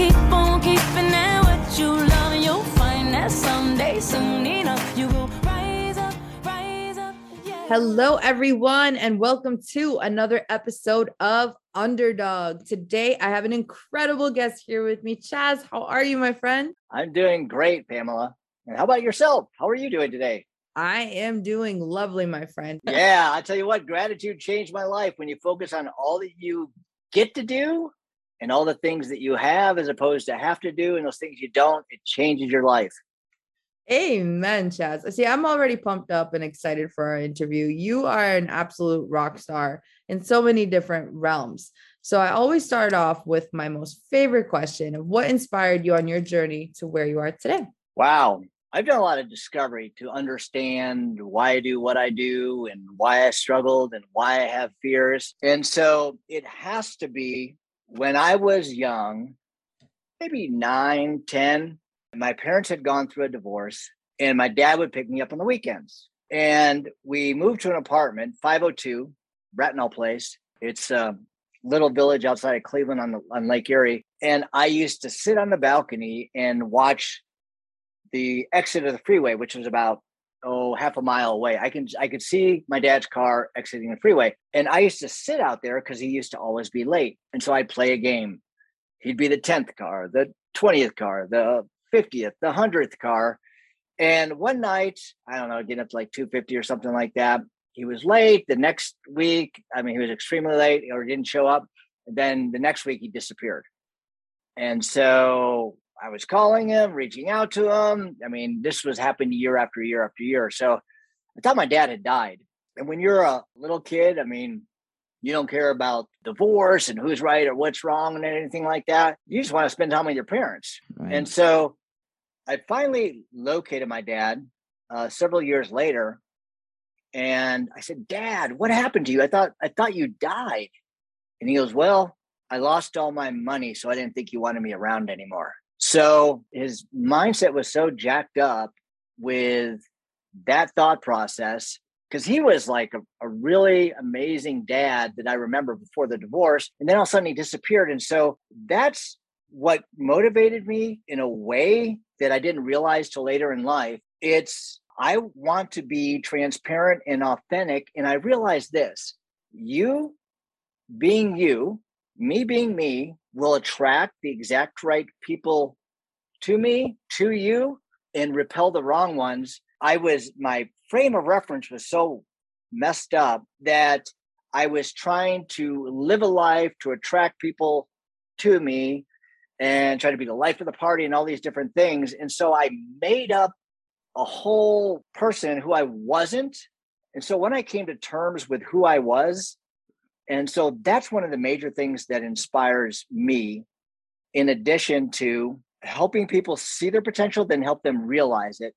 They don't get to run. This goes up to the underdog. Keep on keeping at what you love, and you'll find that someday, soon enough, you will rise up, rise up. Yeah. Hello, everyone, and welcome to another episode of Underdog. Today, I have an incredible guest here with me. Chaz, how are you, my friend? I'm doing great, Pamela. And how about yourself? How are you doing today? I am doing lovely, my friend. Yeah, I tell you what, gratitude changed my life when you focus on all that you get to do and all the things that you have as opposed to have to do and those things you don't, it changes your life. Amen, Chaz. See, I'm already pumped up and excited for our interview. You are an absolute rock star in so many different realms. So I always start off with my most favorite question of what inspired you on your journey to where you are today. Wow. I've done a lot of discovery to understand why I do what I do and why I struggled and why I have fears. And so it has to be when I was young, maybe nine, 10, my parents had gone through a divorce and my dad would pick me up on the weekends. And we moved to an apartment, 502 Bratnell Place. It's a little village outside of Cleveland on the on Lake Erie. And I used to sit on the balcony and watch the exit of the freeway, which was about oh half a mile away. I can I could see my dad's car exiting the freeway, and I used to sit out there because he used to always be late, and so I'd play a game. He'd be the tenth car, the twentieth car, the fiftieth, the hundredth car, and one night I don't know, getting up to like two fifty or something like that. He was late. The next week, I mean, he was extremely late or didn't show up. And then the next week, he disappeared. And so I was calling him, reaching out to him. I mean, this was happening year after year after year. So I thought my dad had died. And when you're a little kid, I mean, you don't care about divorce and who's right or what's wrong and anything like that. You just want to spend time with your parents. Right. And so I finally located my dad uh, several years later. And I said, Dad, what happened to you? I thought I thought you died. And he goes, Well, I lost all my money, so I didn't think you wanted me around anymore. So his mindset was so jacked up with that thought process because he was like a, a really amazing dad that I remember before the divorce. And then all of a sudden he disappeared. And so that's what motivated me in a way that I didn't realize till later in life. It's I want to be transparent and authentic. And I realized this you being you, me being me, will attract the exact right people to me, to you, and repel the wrong ones. I was, my frame of reference was so messed up that I was trying to live a life to attract people to me and try to be the life of the party and all these different things. And so I made up a whole person who I wasn't. And so when I came to terms with who I was, and so that's one of the major things that inspires me, in addition to helping people see their potential, then help them realize it.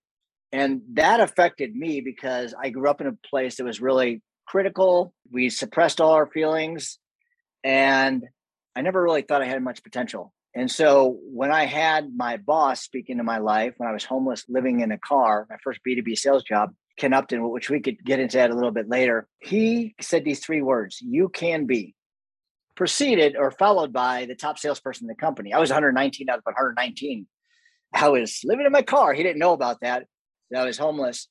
And that affected me because I grew up in a place that was really critical. We suppressed all our feelings. And I never really thought I had much potential. And so when I had my boss speak into my life, when I was homeless, living in a car, my first B2B sales job, Ken Upton, which we could get into that a little bit later, he said these three words you can be. Preceded or followed by the top salesperson in the company. I was 119 out of 119. I was living in my car. He didn't know about that. That I was homeless.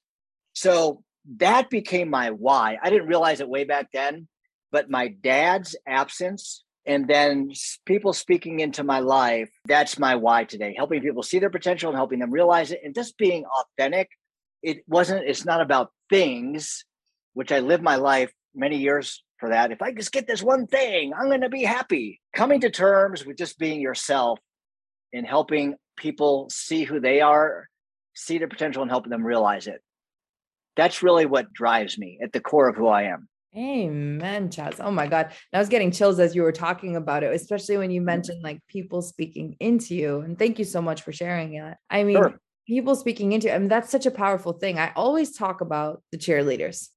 So that became my why. I didn't realize it way back then, but my dad's absence and then people speaking into my life, that's my why today. Helping people see their potential and helping them realize it and just being authentic it wasn't it's not about things which i lived my life many years for that if i just get this one thing i'm going to be happy coming to terms with just being yourself and helping people see who they are see their potential and helping them realize it that's really what drives me at the core of who i am Amen, Chaz. Oh my God. I was getting chills as you were talking about it, especially when you Mm. mentioned like people speaking into you. And thank you so much for sharing it. I mean, Sure. People speaking into, I mean, that's such a powerful thing. I always talk about the cheerleaders.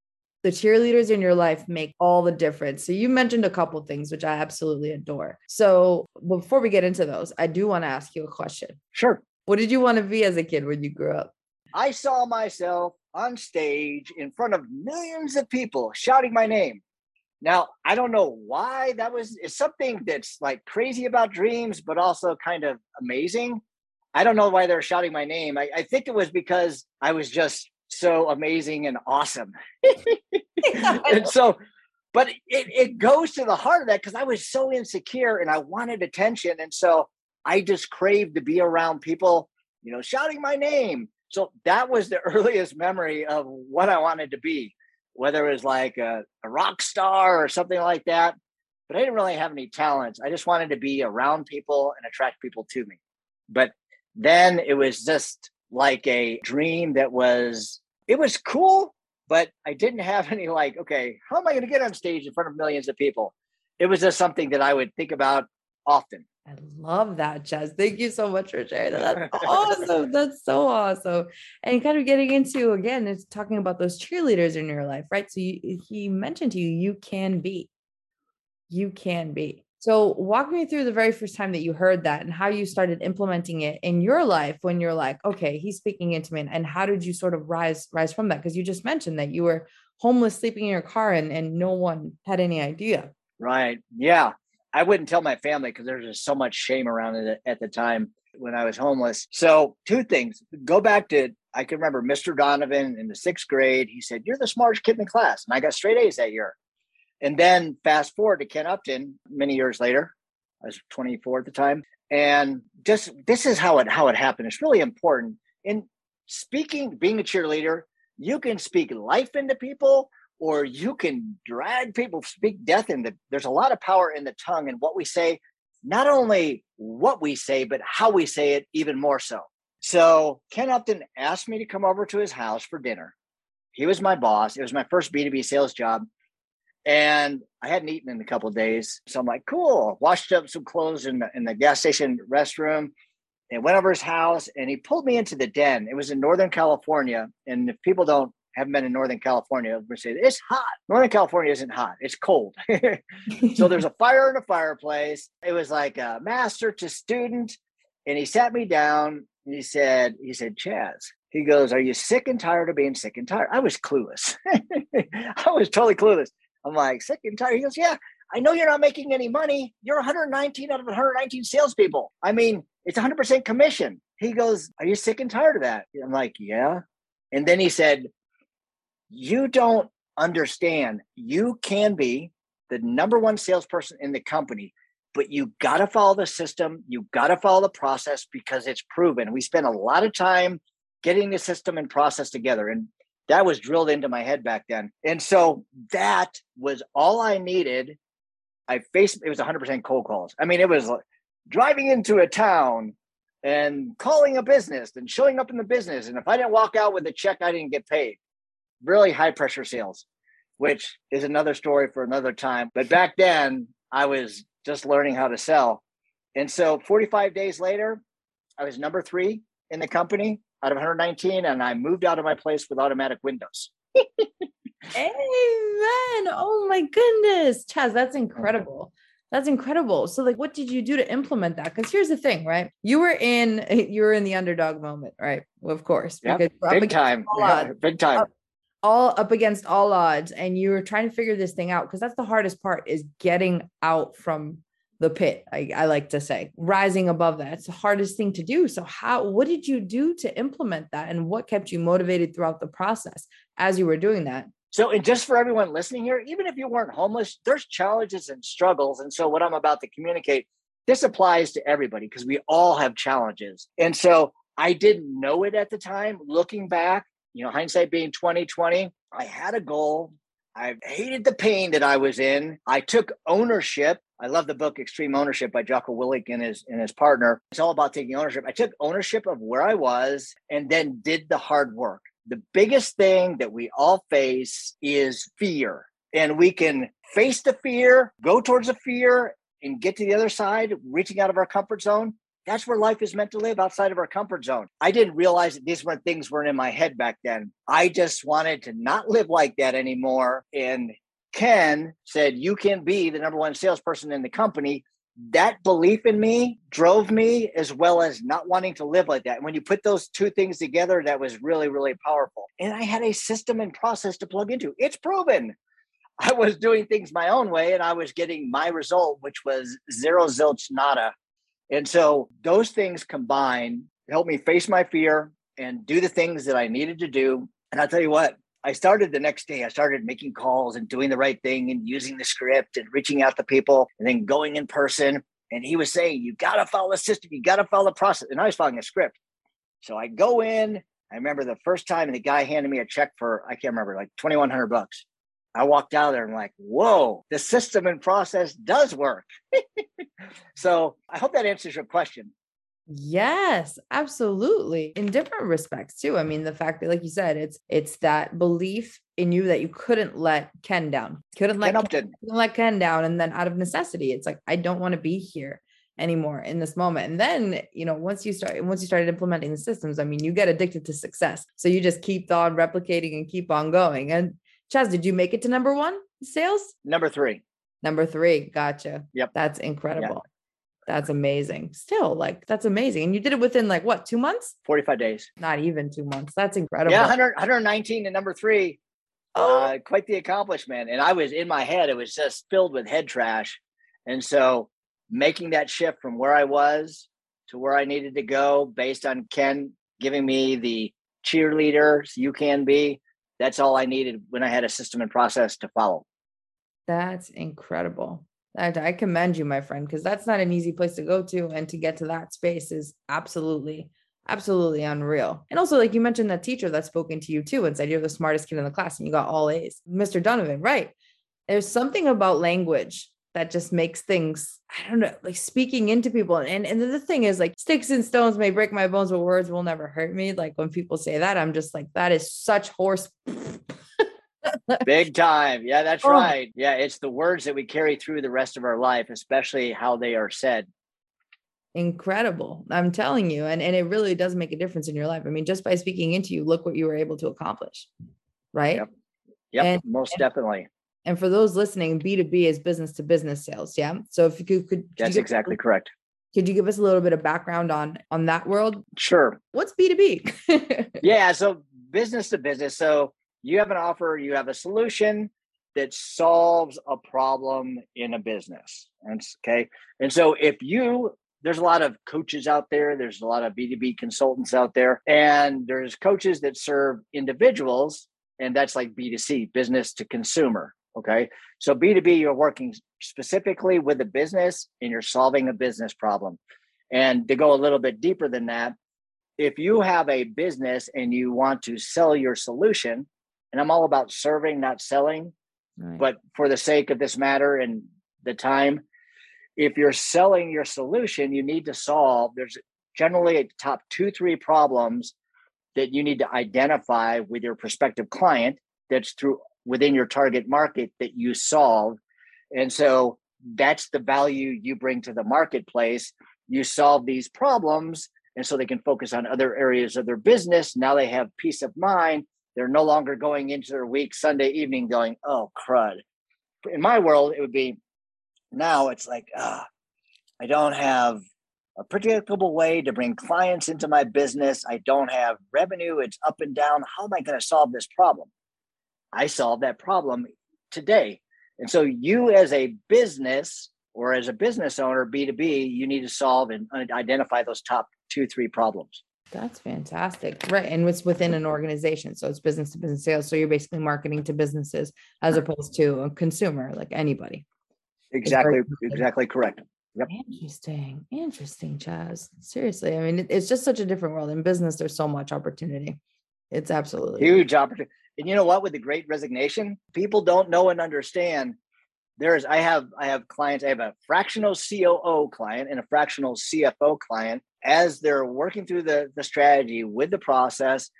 The cheerleaders in your life make all the difference. So you mentioned a couple things, which I absolutely adore. So before we get into those, I do want to ask you a question. Sure. What did you want to be as a kid when you grew up? I saw myself on stage in front of millions of people shouting my name. Now, I don't know why that was it's something that's like crazy about dreams, but also kind of amazing. I don't know why they're shouting my name. I, I think it was because I was just so amazing and awesome. and so, but it, it goes to the heart of that because I was so insecure and I wanted attention. And so I just craved to be around people, you know, shouting my name. So that was the earliest memory of what I wanted to be, whether it was like a, a rock star or something like that. But I didn't really have any talents. I just wanted to be around people and attract people to me. But then it was just like a dream that was, it was cool, but I didn't have any like, okay, how am I going to get on stage in front of millions of people? It was just something that I would think about often. I love that, Chaz. Thank you so much for sharing that. That's awesome. That's so awesome. And kind of getting into again, it's talking about those cheerleaders in your life, right? So you, he mentioned to you, you can be, you can be. So walk me through the very first time that you heard that and how you started implementing it in your life when you're like, okay, he's speaking into me. And how did you sort of rise rise from that? Because you just mentioned that you were homeless, sleeping in your car, and and no one had any idea. Right. Yeah. I wouldn't tell my family because there's just so much shame around it at the time when I was homeless. So, two things go back to I can remember Mr. Donovan in the sixth grade. He said, You're the smartest kid in the class. And I got straight A's that year. And then fast forward to Ken Upton many years later. I was 24 at the time. And just this is how it how it happened. It's really important. In speaking, being a cheerleader, you can speak life into people or you can drag people speak death into there's a lot of power in the tongue and what we say not only what we say but how we say it even more so so ken upton asked me to come over to his house for dinner he was my boss it was my first b2b sales job and i hadn't eaten in a couple days so i'm like cool washed up some clothes in the, in the gas station restroom and went over his house and he pulled me into the den it was in northern california and if people don't haven't been in Northern California, say it's hot. Northern California isn't hot; it's cold. so there's a fire in a fireplace. It was like a master to student, and he sat me down and he said, "He said, Chaz." He goes, "Are you sick and tired of being sick and tired?" I was clueless. I was totally clueless. I'm like sick and tired. He goes, "Yeah." I know you're not making any money. You're 119 out of 119 salespeople. I mean, it's 100% commission. He goes, Are you sick and tired of that? I'm like, Yeah. And then he said, you don't understand. You can be the number one salesperson in the company, but you got to follow the system. You got to follow the process because it's proven. We spend a lot of time getting the system and process together. And that was drilled into my head back then. And so that was all I needed. I faced it was 100% cold calls. I mean, it was like driving into a town and calling a business and showing up in the business. And if I didn't walk out with a check, I didn't get paid really high pressure sales, which is another story for another time. But back then, I was just learning how to sell. And so 45 days later, I was number three in the company out of 119, and I moved out of my place with automatic windows. Amen. Oh my goodness. Chaz, that's incredible. That's incredible. So, like, what did you do to implement that? Because here's the thing, right? You were in you were in the underdog moment, right? Well, of course. Because we're big time. Yeah, big time. Up- all up against all odds and you were trying to figure this thing out because that's the hardest part is getting out from the pit I, I like to say rising above that it's the hardest thing to do so how what did you do to implement that and what kept you motivated throughout the process as you were doing that So, and just for everyone listening here, even if you weren't homeless, there's challenges and struggles. And so, what I'm about to communicate, this applies to everybody because we all have challenges. And so, I didn't know it at the time. Looking back, you know, hindsight being 2020, I had a goal. I hated the pain that I was in. I took ownership. I love the book Extreme Ownership by Jocko Willink and his and his partner. It's all about taking ownership. I took ownership of where I was and then did the hard work the biggest thing that we all face is fear. and we can face the fear, go towards the fear, and get to the other side, reaching out of our comfort zone, that's where life is meant to live outside of our comfort zone. I didn't realize that these were things weren't in my head back then. I just wanted to not live like that anymore. And Ken said, You can be the number one salesperson in the company. That belief in me drove me as well as not wanting to live like that. And when you put those two things together, that was really, really powerful. And I had a system and process to plug into. It's proven. I was doing things my own way and I was getting my result, which was zero zilch nada. And so those things combined helped me face my fear and do the things that I needed to do. And I'll tell you what, I started the next day. I started making calls and doing the right thing and using the script and reaching out to people and then going in person. And he was saying, You got to follow the system, you got to follow the process. And I was following a script. So I go in. I remember the first time the guy handed me a check for, I can't remember, like 2100 bucks. I walked out there and I'm like, whoa, the system and process does work. so I hope that answers your question. Yes, absolutely. In different respects too. I mean, the fact that, like you said, it's it's that belief in you that you couldn't let Ken down. Couldn't let Ken, Ken, couldn't let Ken down. And then out of necessity, it's like, I don't want to be here anymore in this moment. And then, you know, once you start, once you started implementing the systems, I mean, you get addicted to success. So you just keep on replicating and keep on going. And Chaz, did you make it to number one sales? Number three. Number three. Gotcha. Yep. That's incredible. That's amazing. Still, like, that's amazing. And you did it within like what, two months? 45 days. Not even two months. That's incredible. Yeah, 100, 119 and number three. Oh. Uh, quite the accomplishment. And I was in my head, it was just filled with head trash. And so making that shift from where I was to where I needed to go based on Ken giving me the cheerleaders you can be that's all I needed when I had a system and process to follow. That's incredible. I commend you, my friend, because that's not an easy place to go to. And to get to that space is absolutely, absolutely unreal. And also, like you mentioned, that teacher that's spoken to you too and said you're the smartest kid in the class and you got all A's. Mr. Donovan, right? There's something about language that just makes things i don't know like speaking into people. And and the thing is like sticks and stones may break my bones but words will never hurt me. Like when people say that i'm just like that is such horse big time. Yeah that's oh. right. Yeah it's the words that we carry through the rest of our life especially how they are said. Incredible. I'm telling you. And, and it really does make a difference in your life. I mean just by speaking into you look what you were able to accomplish. Right? Yep, yep and, most and, definitely and for those listening, B2B is business to business sales. Yeah. So if you could, could that's you exactly us, correct. Could you give us a little bit of background on on that world? Sure. What's B2B? yeah. So business to business. So you have an offer, you have a solution that solves a problem in a business. And okay. And so if you there's a lot of coaches out there, there's a lot of B2B consultants out there, and there's coaches that serve individuals, and that's like B2C, business to consumer. Okay. So B2B, you're working specifically with a business and you're solving a business problem. And to go a little bit deeper than that, if you have a business and you want to sell your solution, and I'm all about serving, not selling, right. but for the sake of this matter and the time, if you're selling your solution, you need to solve, there's generally a top two, three problems that you need to identify with your prospective client that's through within your target market that you solve. And so that's the value you bring to the marketplace. You solve these problems, and so they can focus on other areas of their business. Now they have peace of mind. They're no longer going into their week Sunday evening going, oh, crud. In my world, it would be now it's like, I don't have a predictable way to bring clients into my business. I don't have revenue. It's up and down. How am I going to solve this problem? I solved that problem today. And so you as a business or as a business owner, B2B, you need to solve and identify those top two, three problems. That's fantastic. Right. And it's within an organization. So it's business to business sales. So you're basically marketing to businesses as opposed to a consumer, like anybody. Exactly. Exactly correct. Yep. Interesting. Interesting, Chaz. Seriously. I mean, it's just such a different world. In business, there's so much opportunity. It's absolutely huge opportunity. And you know what? With the great resignation, people don't know and understand. There's I have I have clients, I have a fractional COO client and a fractional CFO client. As they're working through the, the strategy with the process,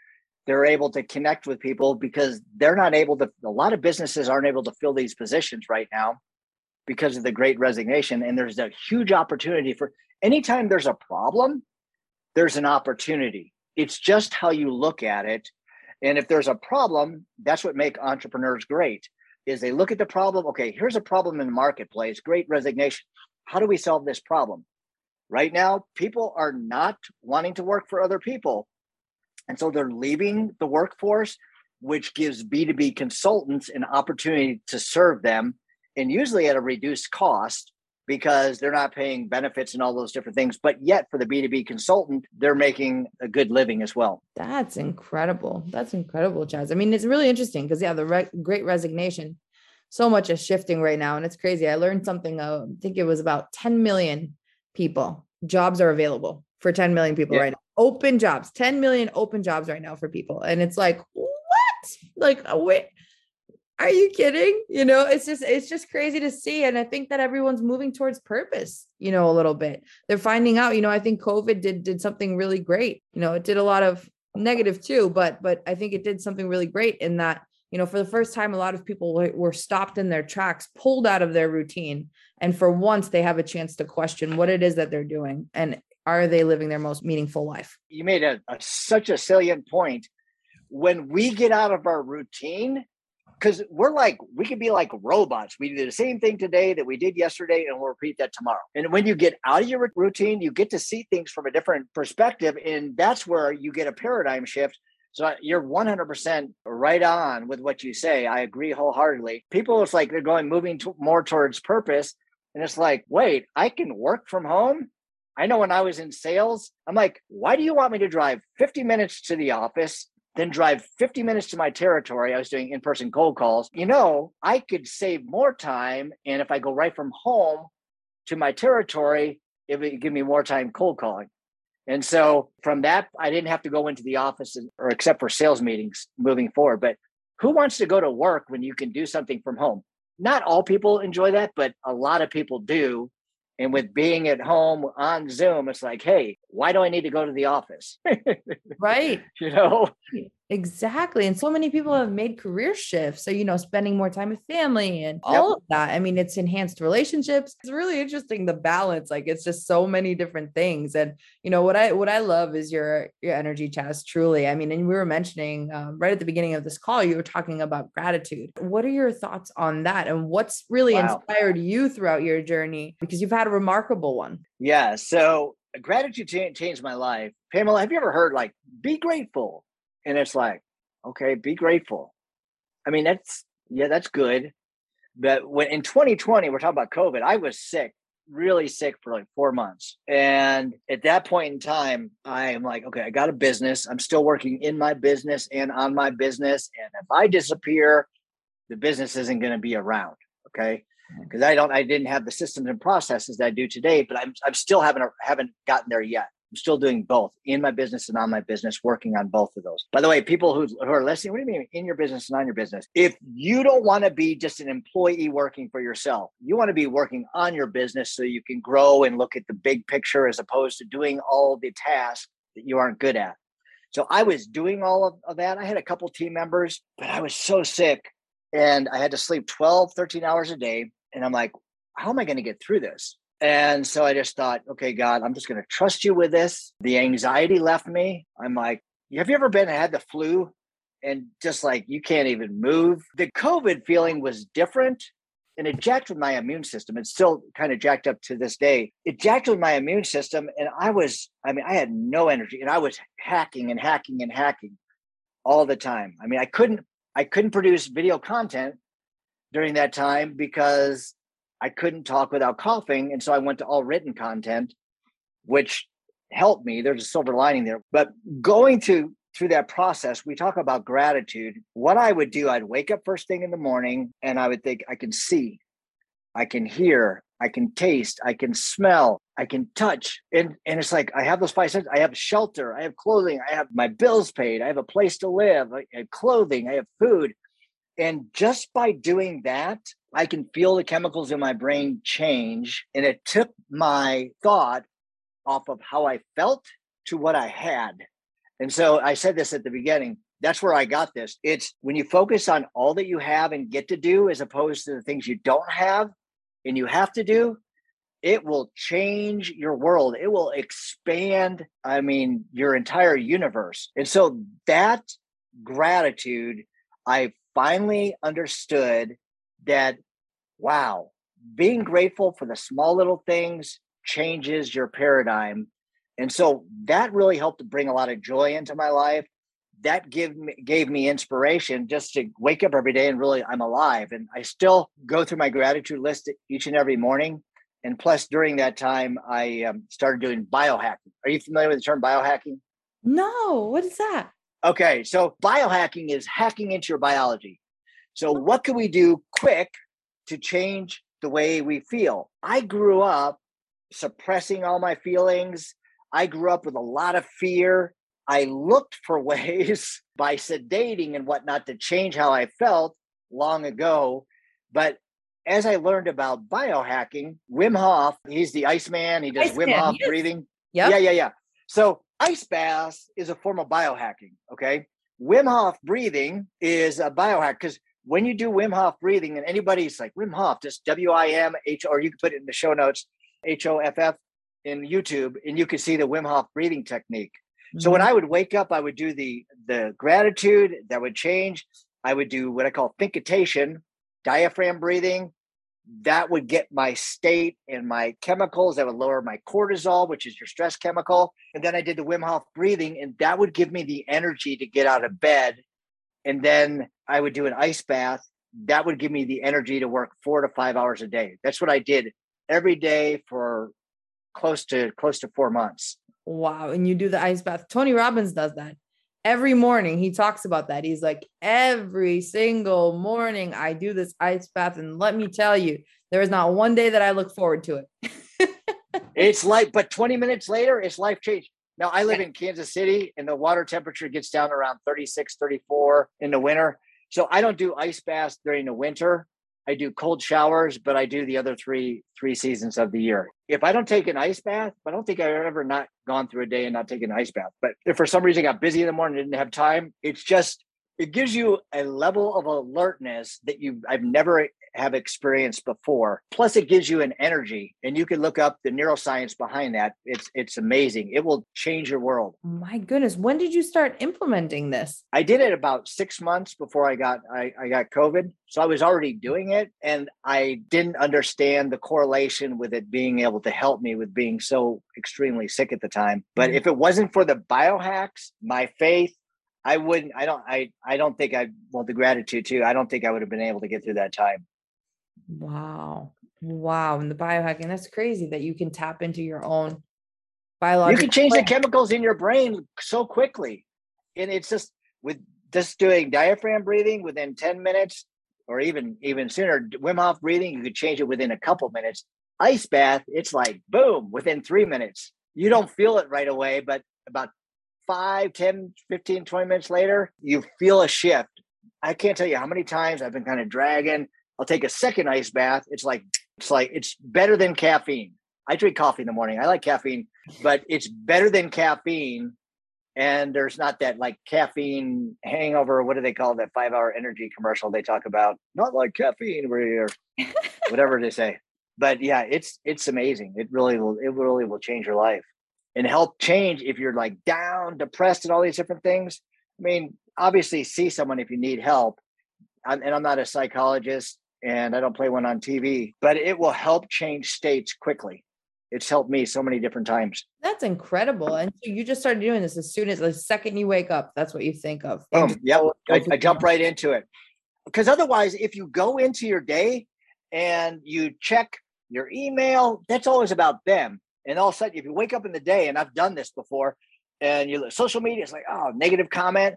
they're able to connect with people because they're not able to a lot of businesses aren't able to fill these positions right now because of the great resignation and there's a huge opportunity for anytime there's a problem there's an opportunity it's just how you look at it and if there's a problem that's what make entrepreneurs great is they look at the problem okay here's a problem in the marketplace great resignation. How do we solve this problem? Right now people are not wanting to work for other people. And so they're leaving the workforce, which gives B2B consultants an opportunity to serve them and usually at a reduced cost because they're not paying benefits and all those different things. But yet, for the B2B consultant, they're making a good living as well. That's incredible. That's incredible, Chaz. I mean, it's really interesting because, yeah, the re- great resignation, so much is shifting right now. And it's crazy. I learned something, uh, I think it was about 10 million people, jobs are available for 10 million people yeah. right now open jobs 10 million open jobs right now for people and it's like what like uh, wait are you kidding you know it's just it's just crazy to see and i think that everyone's moving towards purpose you know a little bit they're finding out you know i think covid did did something really great you know it did a lot of negative too but but i think it did something really great in that you know for the first time a lot of people were stopped in their tracks pulled out of their routine and for once they have a chance to question what it is that they're doing and are they living their most meaningful life? You made a, a such a salient point. When we get out of our routine, because we're like we could be like robots. We do the same thing today that we did yesterday and we'll repeat that tomorrow. And when you get out of your routine you get to see things from a different perspective and that's where you get a paradigm shift. So you're 100% right on with what you say. I agree wholeheartedly. People it's like they're going moving to, more towards purpose and it's like wait i can work from home? I know when I was in sales, I'm like, why do you want me to drive 50 minutes to the office, then drive 50 minutes to my territory? I was doing in person cold calls. You know, I could save more time. And if I go right from home to my territory, it would give me more time cold calling. And so from that, I didn't have to go into the office or except for sales meetings moving forward. But who wants to go to work when you can do something from home? Not all people enjoy that, but a lot of people do. And with being at home on Zoom, it's like, hey, why do I need to go to the office? right. you know? Exactly. And so many people have made career shifts. So, you know, spending more time with family and all yep. of that. I mean, it's enhanced relationships. It's really interesting the balance. Like it's just so many different things. And, you know, what I what I love is your your energy Chaz, truly. I mean, and we were mentioning um, right at the beginning of this call, you were talking about gratitude. What are your thoughts on that? And what's really wow. inspired you throughout your journey? Because you've had a remarkable one. Yeah. So gratitude changed my life. Pamela, have you ever heard like be grateful? And it's like okay be grateful. I mean that's yeah that's good. But when in 2020 we're talking about covid i was sick really sick for like four months. And at that point in time i am like okay i got a business. I'm still working in my business and on my business. And if i disappear the business isn't going to be around okay? Because mm. i don't i didn't have the systems and processes that i do today but i'm, I'm still haven't haven't gotten there yet I'm still doing both in my business and on my business, working on both of those. By the way, people who, who are listening, what do you mean in your business and on your business? If you don't want to be just an employee working for yourself, you want to be working on your business so you can grow and look at the big picture as opposed to doing all the tasks that you aren't good at. So I was doing all of, of that. I had a couple team members, but I was so sick and I had to sleep 12, 13 hours a day. And I'm like, how am I going to get through this? And so I just thought, okay, God, I'm just going to trust you with this. The anxiety left me. I'm like, have you ever been had the flu and just like you can't even move? The COVID feeling was different and it jacked with my immune system. It's still kind of jacked up to this day. It jacked with my immune system. And I was, I mean, I had no energy and I was hacking and hacking and hacking all the time. I mean, I couldn't, I couldn't produce video content during that time because I couldn't talk without coughing. And so I went to all written content, which helped me. There's a silver lining there. But going to through that process, we talk about gratitude. What I would do, I'd wake up first thing in the morning and I would think, I can see, I can hear, I can taste, I can smell, I can touch. And and it's like I have those five senses. I have shelter, I have clothing, I have my bills paid, I have a place to live, I have clothing, I have food. And just by doing that, I can feel the chemicals in my brain change. And it took my thought off of how I felt to what I had. And so I said this at the beginning that's where I got this. It's when you focus on all that you have and get to do as opposed to the things you don't have and you have to do, it will change your world. It will expand, I mean, your entire universe. And so that gratitude, I finally understood that, wow, being grateful for the small little things changes your paradigm. And so that really helped to bring a lot of joy into my life that gave me, gave me inspiration just to wake up every day and really I'm alive. And I still go through my gratitude list each and every morning. And plus, during that time, I um, started doing biohacking. Are you familiar with the term biohacking? No, what is that? Okay, so biohacking is hacking into your biology. So, what can we do quick to change the way we feel? I grew up suppressing all my feelings. I grew up with a lot of fear. I looked for ways by sedating and whatnot to change how I felt long ago. But as I learned about biohacking, Wim Hof, he's the Iceman. He does Wim Hof yes. breathing. Yep. Yeah, yeah, yeah. So ice baths is a form of biohacking. Okay. Wim Hof breathing is a biohack because when you do Wim Hof breathing, and anybody's like Wim Hof, just W I M H, or you can put it in the show notes, H O F F in YouTube, and you can see the Wim Hof breathing technique. So when mm-hmm. I would wake up, I would do the the gratitude that would change. I would do what I call thinkitation, diaphragm breathing. That would get my state and my chemicals. That would lower my cortisol, which is your stress chemical. And then I did the Wim Hof breathing, and that would give me the energy to get out of bed. And then I would do an ice bath. That would give me the energy to work four to five hours a day. That's what I did every day for close to close to four months. Wow. And you do the ice bath. Tony Robbins does that every morning. He talks about that. He's like, every single morning, I do this ice bath. And let me tell you, there is not one day that I look forward to it. it's like, but 20 minutes later, it's life change. Now, I live in Kansas City and the water temperature gets down around 36, 34 in the winter. So I don't do ice baths during the winter. I do cold showers, but I do the other three three seasons of the year. If I don't take an ice bath, I don't think I've ever not gone through a day and not taken an ice bath. But if for some reason I got busy in the morning, didn't have time, it's just it gives you a level of alertness that you I've never have experienced before. Plus, it gives you an energy, and you can look up the neuroscience behind that. It's it's amazing. It will change your world. My goodness, when did you start implementing this? I did it about six months before I got I, I got COVID, so I was already doing it, and I didn't understand the correlation with it being able to help me with being so extremely sick at the time. But mm-hmm. if it wasn't for the biohacks, my faith I wouldn't. I don't. I. I don't think I. Well, the gratitude too. I don't think I would have been able to get through that time. Wow. Wow. And the biohacking, that's crazy that you can tap into your own biological. You can change the chemicals in your brain so quickly. And it's just with just doing diaphragm breathing within 10 minutes or even even sooner, Wim Hof breathing, you could change it within a couple minutes. Ice bath, it's like boom, within three minutes. You don't feel it right away, but about 5, 10, 15, 20 minutes later, you feel a shift. I can't tell you how many times I've been kind of dragging I'll take a second ice bath. It's like it's like it's better than caffeine. I drink coffee in the morning. I like caffeine, but it's better than caffeine. And there's not that like caffeine hangover. What do they call that five hour energy commercial they talk about? Not like caffeine, or whatever they say. But yeah, it's it's amazing. It really will. It really will change your life and help change if you're like down, depressed, and all these different things. I mean, obviously, see someone if you need help. I'm, and I'm not a psychologist and I don't play one on TV, but it will help change states quickly. It's helped me so many different times. That's incredible. And so you just started doing this as soon as the second you wake up, that's what you think of. Oh, yep. I, I jump right into it. Because otherwise, if you go into your day and you check your email, that's always about them. And all of a sudden, if you wake up in the day, and I've done this before, and you look social media, it's like, oh, negative comment.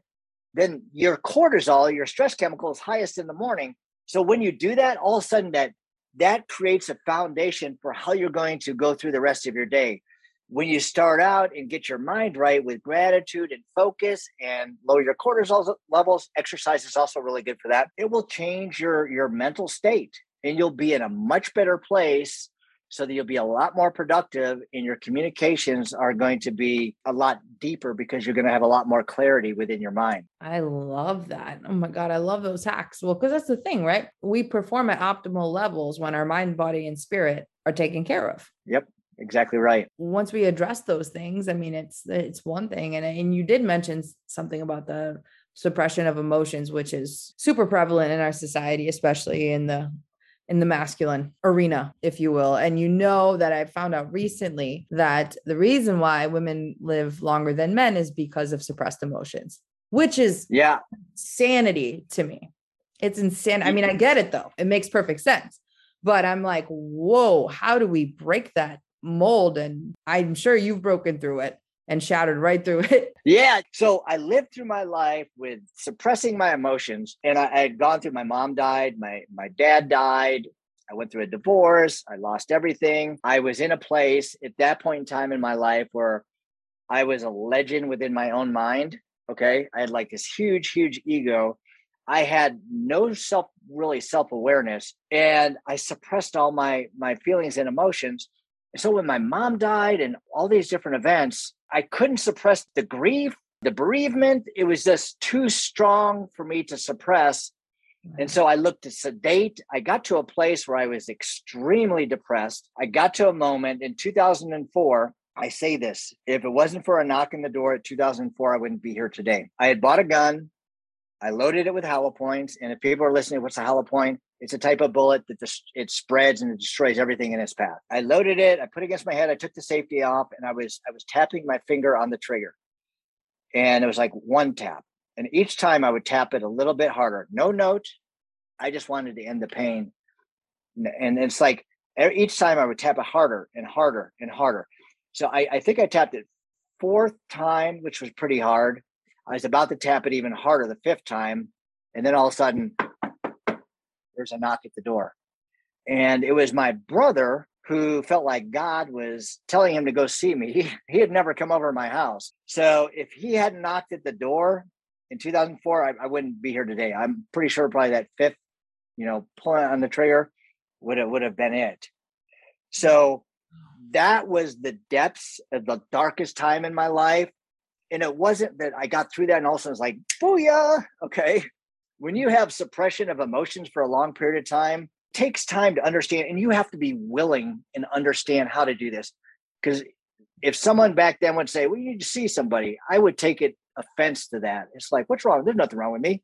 Then your cortisol, your stress chemical, is highest in the morning. So when you do that, all of a sudden that that creates a foundation for how you're going to go through the rest of your day. When you start out and get your mind right with gratitude and focus and lower your cortisol levels, exercise is also really good for that. It will change your your mental state and you'll be in a much better place so that you'll be a lot more productive and your communications are going to be a lot deeper because you're going to have a lot more clarity within your mind. I love that. Oh my God, I love those hacks. Well, because that's the thing, right? We perform at optimal levels when our mind, body, and spirit are taken care of. Yep. Exactly right. Once we address those things, I mean, it's it's one thing, and and you did mention something about the suppression of emotions, which is super prevalent in our society, especially in the in the masculine arena, if you will. And you know that I found out recently that the reason why women live longer than men is because of suppressed emotions, which is yeah sanity to me. It's insane. I mean, I mm-hmm. get it though. It makes perfect sense. But I'm like, whoa, how do we break that mold? And I'm sure you've broken through it and shattered right through it. Yeah. So I lived through my life with suppressing my emotions. And I, I, had gone through my mom died, my my dad died. I went through a divorce. I lost everything. I was in a place at that point in time in my life where I was a legend within my own mind. Okay. I had like this huge, huge ego. I had no self really self-awareness and I suppressed all my my feelings and emotions. So when my mom died and all these different events, I couldn't suppress the grief, the bereavement. It was just too strong for me to suppress. And so I looked to sedate. I got to a place where I was extremely depressed. I got to a moment in 2004. I say this if it wasn't for a knock on the door at 2004, I wouldn't be here today. I had bought a gun. I loaded it with hollow points. And if people are listening, what's a hollow point? It's a type of bullet that just, it spreads and it destroys everything in its path. I loaded it. I put it against my head. I took the safety off, and I was I was tapping my finger on the trigger, and it was like one tap. And each time I would tap it a little bit harder. No note. I just wanted to end the pain, and it's like each time I would tap it harder and harder and harder. So I, I think I tapped it fourth time, which was pretty hard. I was about to tap it even harder the fifth time, and then all of a sudden there's a knock at the door. And it was my brother who felt like God was telling him to go see me. He, he had never come over to my house. So if he hadn't knocked at the door in 2004, I, I wouldn't be here today. I'm pretty sure probably that fifth, you know, pulling on the trigger would have would have been it. So that was the depths of the darkest time in my life. And it wasn't that I got through that and all of it's like, booyah, okay. When you have suppression of emotions for a long period of time takes time to understand and you have to be willing and understand how to do this. Because if someone back then would say well you need to see somebody i would take it offense to that. It's like what's wrong? There's nothing wrong with me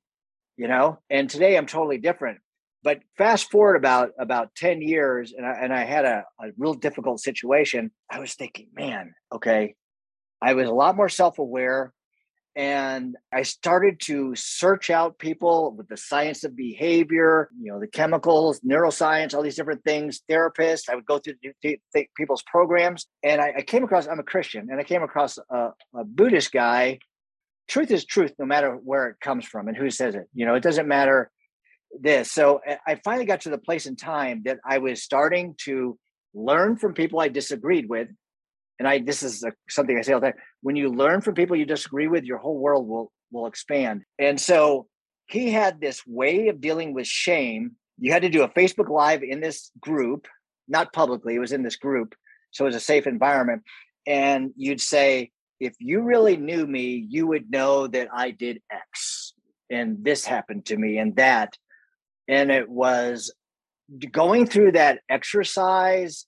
you know? And today i'm totally different. But fast forward about about 10 years and i, and I had a, a real difficult situation i was thinking man okay i was a lot more self-aware and I started to search out people with the science of behavior, you know, the chemicals, neuroscience, all these different things, therapists. I would go through people's programs. And I, I, came across, I'm a Christian, and I came across a, a Buddhist guy. Truth is truth, no matter where it comes from and who says it. You know, it doesn't matter this. So I finally got to the place in time that I was starting to learn from people I disagreed with and I this is a, something I say all the time. When you learn from people you disagree with, your whole world will will expand. And so he had this way of dealing with shame. You had to do a Facebook Live in this group, not publicly. It was in this group, so it was a safe environment. And you'd say, if you really knew me, you would know that I did X, and this happened to me, and that. And it was going through that exercise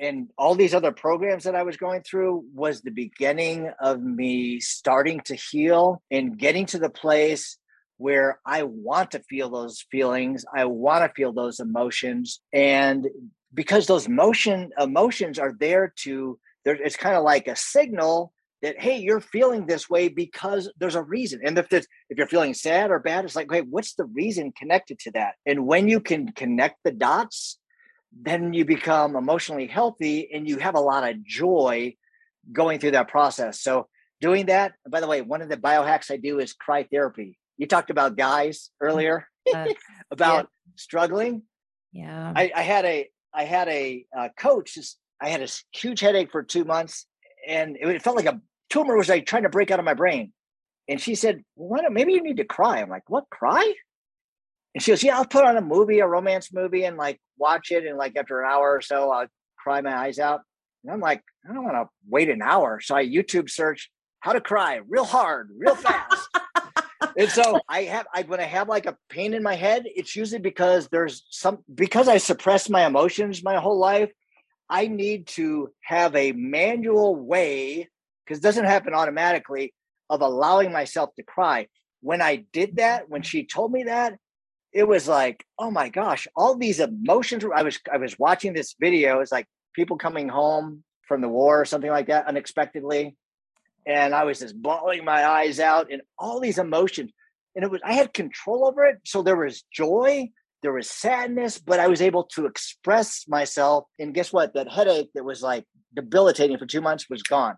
and all these other programs that I was going through was the beginning of me starting to heal and getting to the place where I want to feel those feelings, I want to feel those emotions and because those motion emotions are there to there it's kind of like a signal that hey you're feeling this way because there's a reason and if if you're feeling sad or bad it's like hey what's the reason connected to that? And when you can connect the dots then you become emotionally healthy and you have a lot of joy going through that process. So doing that, by the way, one of the biohacks I do is cry therapy. You talked about guys earlier uh, about yeah. struggling. Yeah. I, I, had a I had a uh, coach. Just, I had a huge headache for two months, and it, it, felt like a tumor was like trying to break out of my brain. And she said, "Well, maybe you need to cry." I'm like, "What? Cry?" And she goes, Yeah, I'll put on a movie, a romance movie, and like watch it. And like after an hour or so, I'll cry my eyes out. And I'm like, I don't want to wait an hour. So I YouTube search how to cry real hard, real fast. and so I have I when I have like a pain in my head, it's usually because there's some because I suppress my emotions my whole life. I need to have a manual way because it doesn't happen automatically of allowing myself to cry. When I did that, when she told me that, it was like, oh my gosh, all these emotions. I was I was watching this video. It's like people coming home from the war or something like that unexpectedly, and I was just bawling my eyes out and all these emotions. And it was I had control over it. So there was joy, there was sadness, but I was able to express myself. And guess what? That headache that was like debilitating for two months was gone.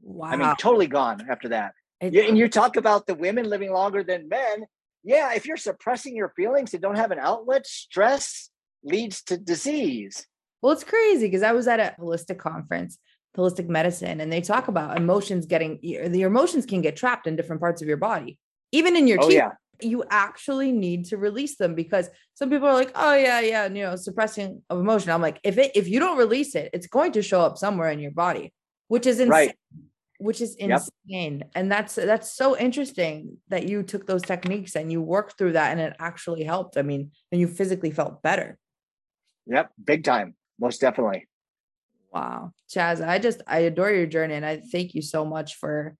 Wow. I mean, totally gone after that. And you talk about the women living longer than men. Yeah, if you're suppressing your feelings and don't have an outlet, stress leads to disease. Well, it's crazy because I was at a holistic conference, holistic medicine, and they talk about emotions getting your emotions can get trapped in different parts of your body, even in your Oh teeth. yeah, You actually need to release them because some people are like, "Oh yeah, yeah," you know, suppressing of emotion. I'm like, if it if you don't release it, it's going to show up somewhere in your body, which is insane. Right. Which is Yep. insane, and that's that's so interesting that you took those techniques and you worked through that, and it actually helped. I mean, and you physically felt better. yep, big time, most definitely. Wow. Chaz, I just I adore your journey and I thank you so much for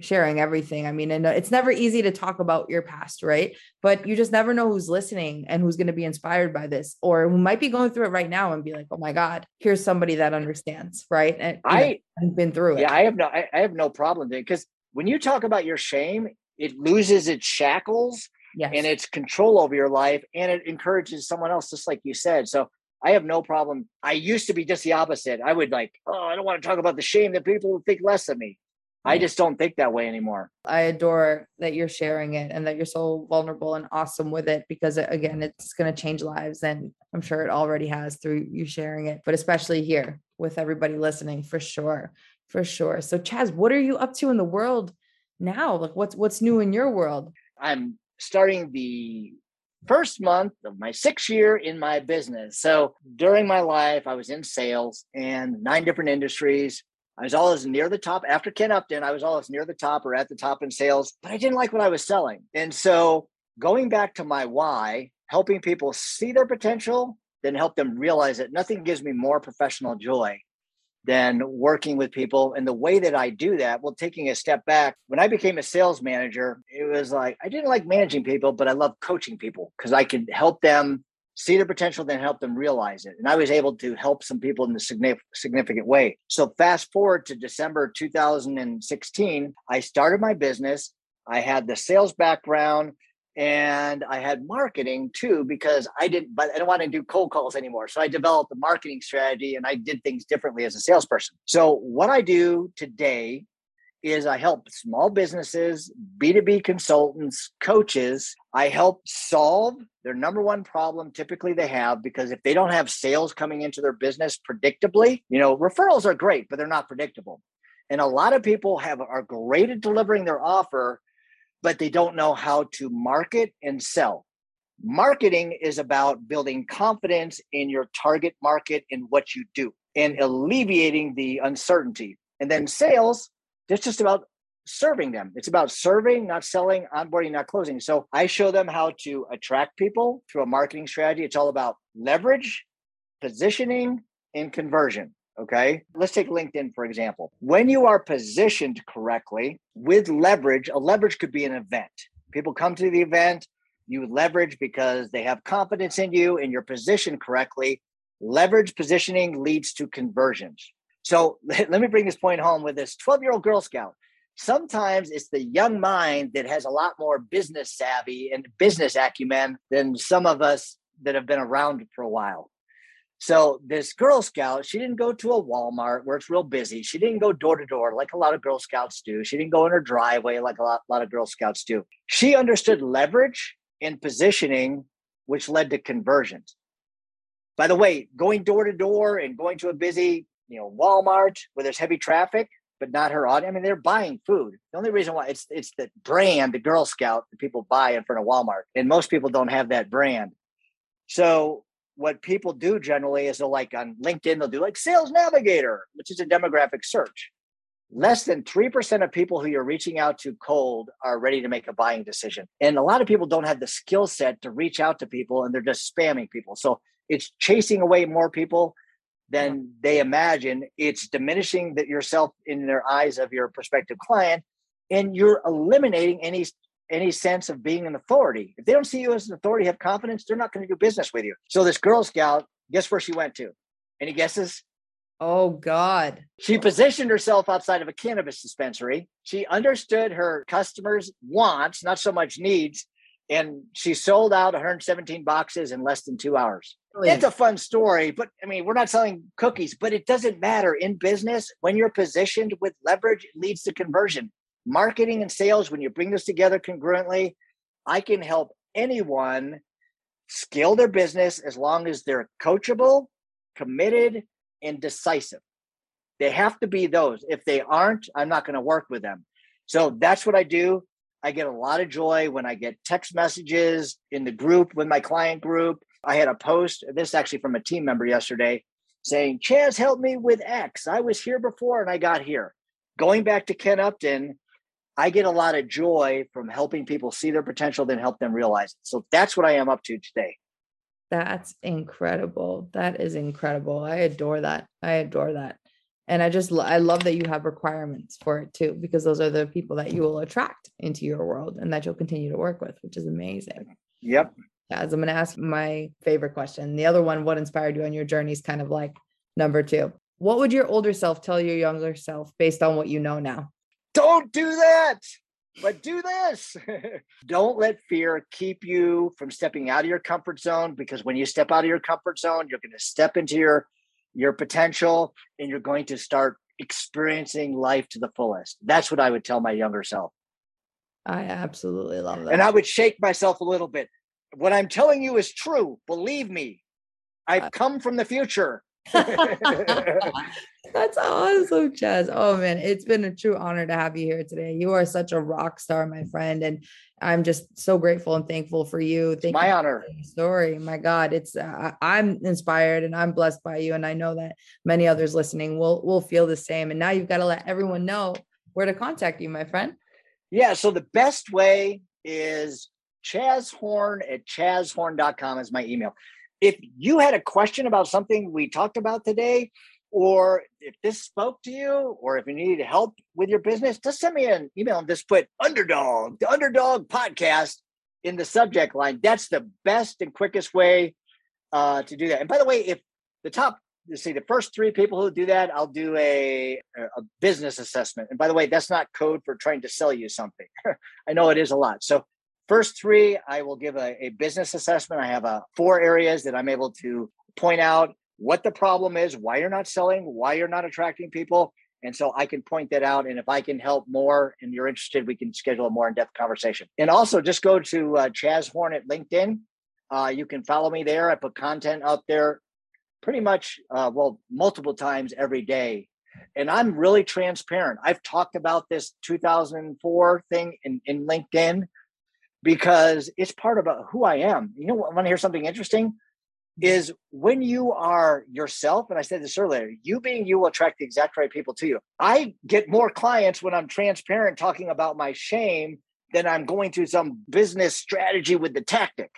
sharing everything. I mean, I know uh, it's never easy to talk about your past, right? But you just never know who's listening and who's going to be inspired by this or who might be going through it right now and be like, "Oh my god, here's somebody that understands," right? And I have been through it. yeah, I have no, I, I have no problem because when you talk about your shame, it loses its shackles yes. and its control over your life, and it encourages someone else, just like you said. So I have no problem. I used to be just the opposite. I would like, oh, I don't want to talk about the shame that people think less of me. I just don't think that way anymore. I adore that you're sharing it and that you're so vulnerable and awesome with it because uh, again, it's going to change lives and I'm sure it already has through you sharing it, but especially here with everybody listening for sure. For sure. So Chaz, what are you up to in the world now? Like what's what's new in your world? I'm starting the first month of my sixth year in my business. So during my life, I was in sales and nine different industries. I was always near the top after Ken Upton. I was always near the top or at the top in sales, but I didn't like what I was selling. And so going back to my why, helping people see their potential, then help them realize it. Nothing gives me more professional joy than working with people. And the way that I do that, well, taking a step back, when I became a sales manager, it was like I didn't like managing people, but I love coaching people because I could help them see their potential, then help them realize it. And I was able to help some people in a signif- significant way. So fast forward to December 2016, I started my business. I had the sales background and I had marketing too because I didn't but I don't want to do cold calls anymore. So I developed a marketing strategy and I did things differently as a salesperson. So what I do today is I help small businesses, B2B consultants, coaches, I help solve their number one problem typically they have because if they don't have sales coming into their business predictably, you know, referrals are great, but they're not predictable. And a lot of people have are great at delivering their offer, but they don't know how to market and sell. Marketing is about building confidence in your target market and what you do and alleviating the uncertainty. And then sales, it's just about serving them. It's about serving, not selling, onboarding, not closing. So I show them how to attract people through a marketing strategy. It's all about leverage, positioning, and conversion. Okay. Let's take LinkedIn, for example. When you are positioned correctly with leverage, a leverage could be an event. People come to the event, you leverage because they have confidence in you and you're positioned correctly. Leverage positioning leads to conversions. So let me bring this point home with this 12 year old Girl Scout. Sometimes it's the young mind that has a lot more business savvy and business acumen than some of us that have been around for a while. So this Girl Scout, she didn't go to a Walmart where it's real busy. She didn't go door to door like a lot of Girl Scouts do. She didn't go in her driveway like a lot, lot of Girl Scouts do. She understood leverage and positioning, which led to conversions. By the way, going door to door and going to a busy, you know, Walmart where there's heavy traffic, but not her audience. I mean, they're buying food. The only reason why it's it's the brand, the Girl Scout that people buy in front of Walmart, and most people don't have that brand. So what people do generally is they'll like on LinkedIn, they'll do like sales navigator, which is a demographic search. Less than 3% of people who you're reaching out to cold are ready to make a buying decision. And a lot of people don't have the skill set to reach out to people and they're just spamming people. So it's chasing away more people than mm-hmm. they imagine. It's diminishing that yourself in their eyes of your prospective client, and you're eliminating any any sense of being an authority. If they don't see you as an authority, have confidence, they're not going to do business with you. So this Girl Scout, guess where she went to? Any guesses? Oh God. She positioned herself outside of a cannabis dispensary. She understood her customers' wants, not so much needs, and she sold out 117 boxes in less than two hours. Brilliant. It's a fun story, but I mean, we're not selling cookies, but it doesn't matter in business. When you're positioned with leverage, it leads to conversion. Marketing and sales, when you bring this together congruently, I can help anyone scale their business as long as they're coachable, committed, and decisive. They have to be those. If they aren't, I'm not going to work with them. So that's what I do. I get a lot of joy when I get text messages in the group with my client group. I had a post, this actually from a team member yesterday, saying, Chaz helped me with X. I was here before and I got here. Going back to Ken Upton, I get a lot of joy from helping people see their potential, then help them realize it. So that's what I am up to today. That's incredible. That is incredible. I adore that. I adore that and i just i love that you have requirements for it too because those are the people that you will attract into your world and that you'll continue to work with which is amazing. Yep. As i'm going to ask my favorite question. The other one what inspired you on your journey is kind of like number two. What would your older self tell your younger self based on what you know now? Don't do that! But do this! Don't let fear keep you from stepping out of your comfort zone because when you step out of your comfort zone you're going to step into your your potential and you're going to start experiencing life to the fullest. That's what I would tell my younger self. I absolutely love that. And I would shake myself a little bit. What I'm telling you is true. Believe me, I've uh, come from the future. That's awesome, Chaz. Oh man, it's been a true honor to have you here today. You are such a rock star, my friend, and I'm just so grateful and thankful for you. Thank my you honor. story, my God, it's uh, I'm inspired and I'm blessed by you, and I know that many others listening will will feel the same. And now you've got to let everyone know where to contact you, my friend. Yeah. So the best way is chazhorn at chazhorn.com is my email if you had a question about something we talked about today, or if this spoke to you, or if you needed help with your business, just send me an email and just put underdog, the underdog podcast in the subject line. That's the best and quickest way uh, to do that. And by the way, if the top, you see the first three people who do that, I'll do a, a business assessment. And by the way, that's not code for trying to sell you something. I know it is a lot. So First three, I will give a, a business assessment. I have a uh, four areas that I'm able to point out what the problem is, why you're not selling, why you're not attracting people. And so I can point that out. And if I can help more and you're interested, we can schedule a more in depth conversation. And also just go to uh, Chaz Horn at LinkedIn. Uh, you can follow me there. I put content out there pretty much, uh, well, multiple times every day. And I'm really transparent. I've talked about this 2004 thing in, in LinkedIn because it's part of who I am. You know, I want to hear something interesting? Is when you are yourself, and I said this earlier, you being you will attract the exact right people to you. I get more clients when I'm transparent talking about my shame than I'm going through some business strategy with the tactic.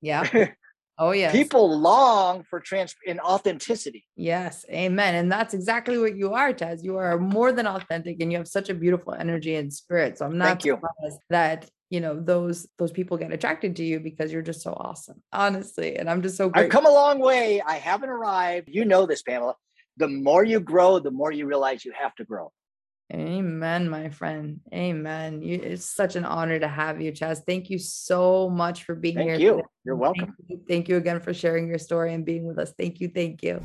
Yeah. Oh yeah. People long for trans in authenticity. Yes. Amen. And that's exactly what you are, Chaz. You are more than authentic and you have such a beautiful energy and spirit. So I'm not Thank you. that you know those those people get attracted to you because you're just so awesome honestly and i'm just so grateful. i've come a long way i haven't arrived you know this pamela the more you grow the more you realize you have to grow amen my friend amen you, it's such an honor to have you chaz thank you so much for being thank here you today. you're welcome thank you. thank you again for sharing your story and being with us thank you thank you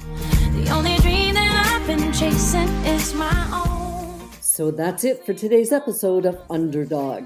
the only dream that i've been chasing is my own so that's it for today's episode of underdog